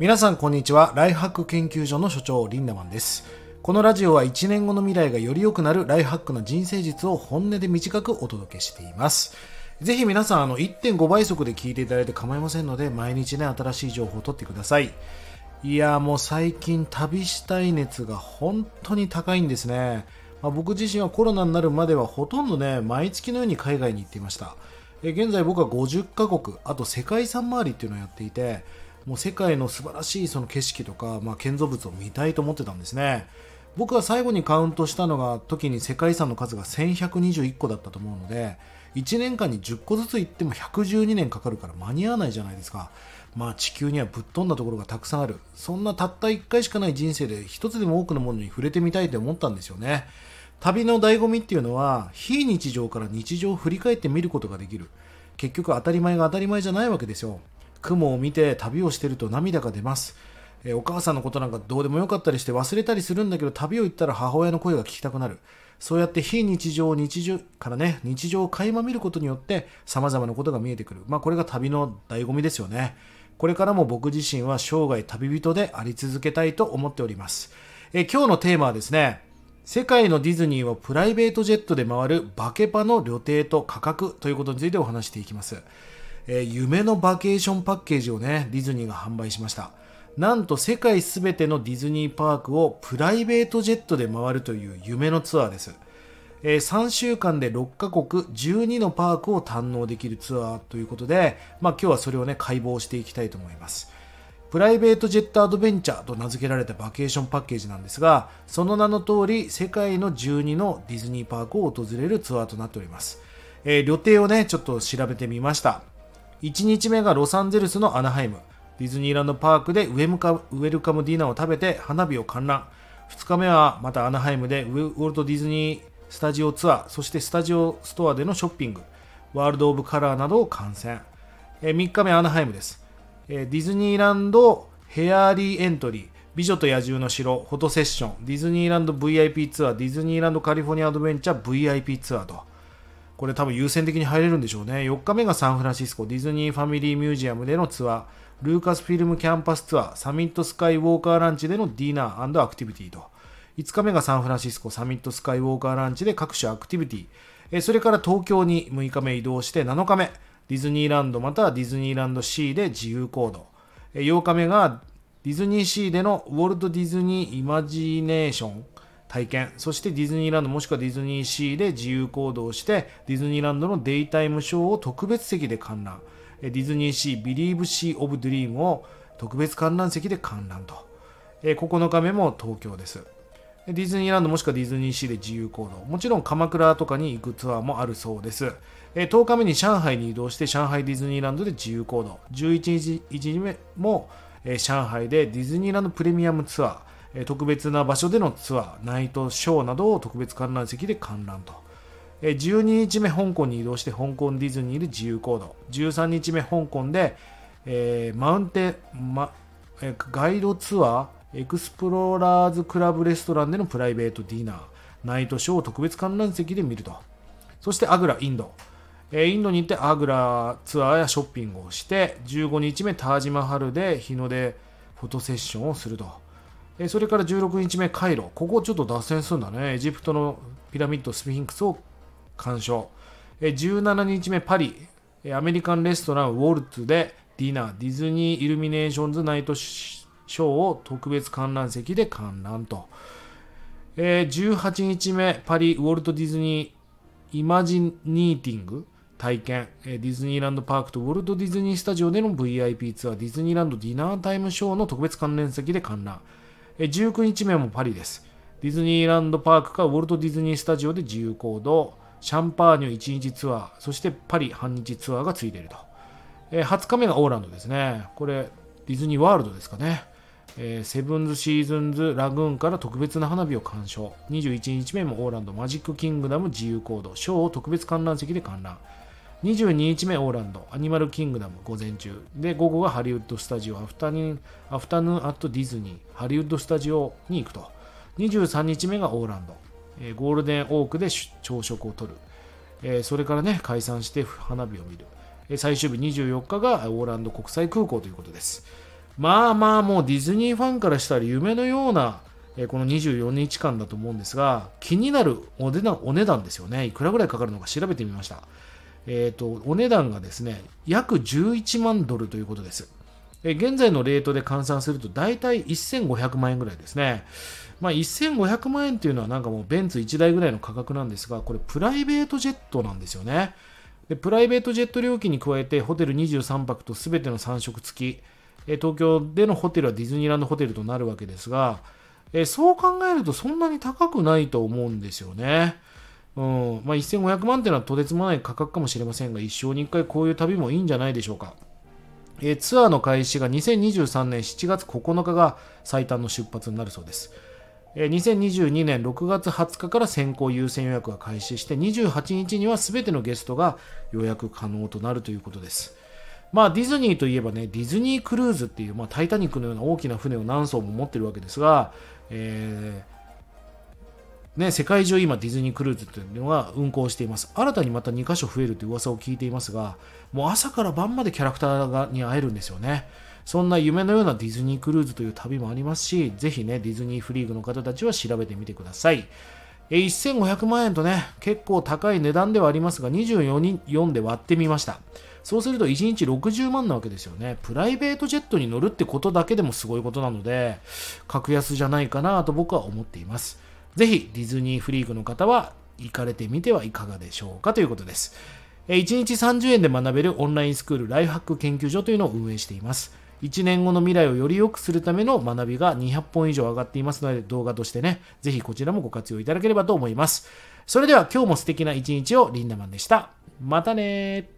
皆さんこんにちは。ライフハック研究所の所長リンダマンです。このラジオは1年後の未来がより良くなるライフハックの人生術を本音で短くお届けしています。ぜひ皆さんあの1.5倍速で聞いていただいて構いませんので毎日ね新しい情報を取ってください。いやーもう最近旅したい熱が本当に高いんですね、まあ、僕自身はコロナになるまではほとんどね毎月のように海外に行っていました。現在僕は50カ国あと世界遺産回りっていうのをやっていてもう世界の素晴らしいその景色とか、まあ、建造物を見たいと思ってたんですね。僕は最後にカウントしたのが時に世界遺産の数が1121個だったと思うので1年間に10個ずつ行っても112年かかるから間に合わないじゃないですか。まあ地球にはぶっ飛んだところがたくさんある。そんなたった1回しかない人生で一つでも多くのものに触れてみたいと思ったんですよね。旅の醍醐味っていうのは非日常から日常を振り返ってみることができる。結局当たり前が当たり前じゃないわけですよ。雲を見て旅をしてると涙が出ます。えお母さんのことなんかどうでもよかったりして忘れたりするんだけど旅を行ったら母親の声が聞きたくなる。そうやって非日常日常からね、日常を垣間見ることによって様々なことが見えてくる。まあこれが旅の醍醐味ですよね。これからも僕自身は生涯旅人であり続けたいと思っております。え今日のテーマはですね、世界のディズニーをプライベートジェットで回るバケパの旅程と価格ということについてお話していきます。えー、夢のバケーションパッケージをね、ディズニーが販売しました。なんと世界すべてのディズニーパークをプライベートジェットで回るという夢のツアーです。えー、3週間で6カ国12のパークを堪能できるツアーということで、まあ、今日はそれをね解剖していきたいと思いますプライベートジェットアドベンチャーと名付けられたバケーションパッケージなんですがその名の通り世界の12のディズニーパークを訪れるツアーとなっております、えー、旅程をねちょっと調べてみました1日目がロサンゼルスのアナハイム。ディズニーランドパークでウェムカウェルカムディナーを食べて花火を観覧。2日目はまたアナハイムでウォルト・ディズニースタジオツアーそしてスタジオストアでのショッピング。ワールド・オブ・カラーなどを観戦。3日目アナハイムです。ディズニーランドアーリーエントリー。美女と野獣の城。フォトセッション。ディズニーランド VIP ツアー。ディズニーランドカリフォルニアアドベンチャー VIP ツアーと。これ多分優先的に入れるんでしょうね。4日目がサンフランシスコ。ディズニーファミリーミュージアムでのツアー、ルーカスフィルムキャンパスツアー、サミットスカイウォーカーランチでのディナーアクティビティと、5日目がサンフランシスコ。サミットスカイウォーカーランチで各種アクティビティ、それから東京に6日目移動して7日目、ディズニーランドまたはディズニーランドシーで自由行動、8日目がディズニーシーでのウォルト・ディズニー・イマジネーション。体験。そしてディズニーランドもしくはディズニーシーで自由行動してディズニーランドのデイタイムショーを特別席で観覧。ディズニーシービリーブシー・オブ・ドリームを特別観覧席で観覧と。9日目も東京です。ディズニーランドもしくはディズニーシーで自由行動。もちろん鎌倉とかに行くツアーもあるそうです。10日目に上海に移動して上海ディズニーランドで自由行動。11日目も上海でディズニーランドプレミアムツアー。特別な場所でのツアー、ナイトショーなどを特別観覧席で観覧と。12日目、香港に移動して香港ディズニーで自由行動。13日目、香港で、えー、マウンテン、まガイドツアー、エクスプローラーズクラブレストランでのプライベートディナー、ナイトショーを特別観覧席で見ると。そしてアグラ、インド。インドに行ってアグラツアーやショッピングをして、15日目、タージマハルで日の出フォトセッションをすると。それから16日目、カイロ。ここちょっと脱線するんだね。エジプトのピラミッド、スフィンクスを鑑賞。17日目、パリ。アメリカンレストラン、ウォルツでディナー、ディズニーイルミネーションズナイトショーを特別観覧席で観覧と。18日目、パリ、ウォルト・ディズニーイマジニーティング。体験、ディズニーランドパークとウォルト・ディズニースタジオでの VIP ツアー、ディズニーランドディナータイムショーの特別関連席で観覧。19日目もパリです。ディズニーランドパークかウォルト・ディズニースタジオで自由行動、シャンパーニュ1日ツアー、そしてパリ半日ツアーがついていると。え20日目がオーランドですね。これ、ディズニーワールドですかね。えー、セブンズシーズンズラグーンから特別な花火を鑑賞。21日目もオーランドマジックキングダム自由行動、ショーを特別観覧席で観覧。22日目オーランド、アニマルキングダム午前中。で、午後がハリウッドスタジオ、アフタヌーン、アフタヌーンアットディズニー、ハリウッドスタジオに行くと。23日目がオーランド、えー、ゴールデンオークで朝食をとる。えー、それからね、解散して花火を見る。えー、最終日24日がオーランド国際空港ということです。まあまあもうディズニーファンからしたら夢のようなえこの24日間だと思うんですが気になるお値段ですよねいくらぐらいかかるのか調べてみましたえ、ー、とお値段がですね約11万ドルということですえ現在のレートで換算すると大体1500万円ぐらいですね。まあ、1500万円っていうのはなんかもうベンツ1台ぐらいの価格なんですが、これプライベートジェットなんですよね。でプライベートジェット料金に加えてホテル23泊と全ての3食付き、え東京でのホテルはディズニーランドホテルとなるわけですが、えそう考えるとそんなに高くないと思うんですよね。うんまあ、1500万っていうのはとてつもない価格かもしれませんが、一生に1回こういう旅もいいんじゃないでしょうか。えツアーの開始が2023年7月9日が最短の出発になるそうです。え2022年6月20日から先行優先予約が開始して28日には全てのゲストが予約可能となるということです。まあディズニーといえばね、ディズニークルーズっていう、まあ、タイタニックのような大きな船を何艘も持ってるわけですが、えーね、世界中今ディズニークルーズというのが運行しています。新たにまた2箇所増えるという噂を聞いていますが、もう朝から晩までキャラクターがに会えるんですよね。そんな夢のようなディズニークルーズという旅もありますし、ぜひね、ディズニーフリーグの方たちは調べてみてください。え1500万円とね、結構高い値段ではありますが、24人4で割ってみました。そうすると1日60万なわけですよね。プライベートジェットに乗るってことだけでもすごいことなので、格安じゃないかなと僕は思っています。ぜひディズニーフリークの方は行かれてみてはいかがでしょうかということです。1日30円で学べるオンラインスクールライフハック研究所というのを運営しています。1年後の未来をより良くするための学びが200本以上上がっていますので動画としてね、ぜひこちらもご活用いただければと思います。それでは今日も素敵な一日をリンダマンでした。またね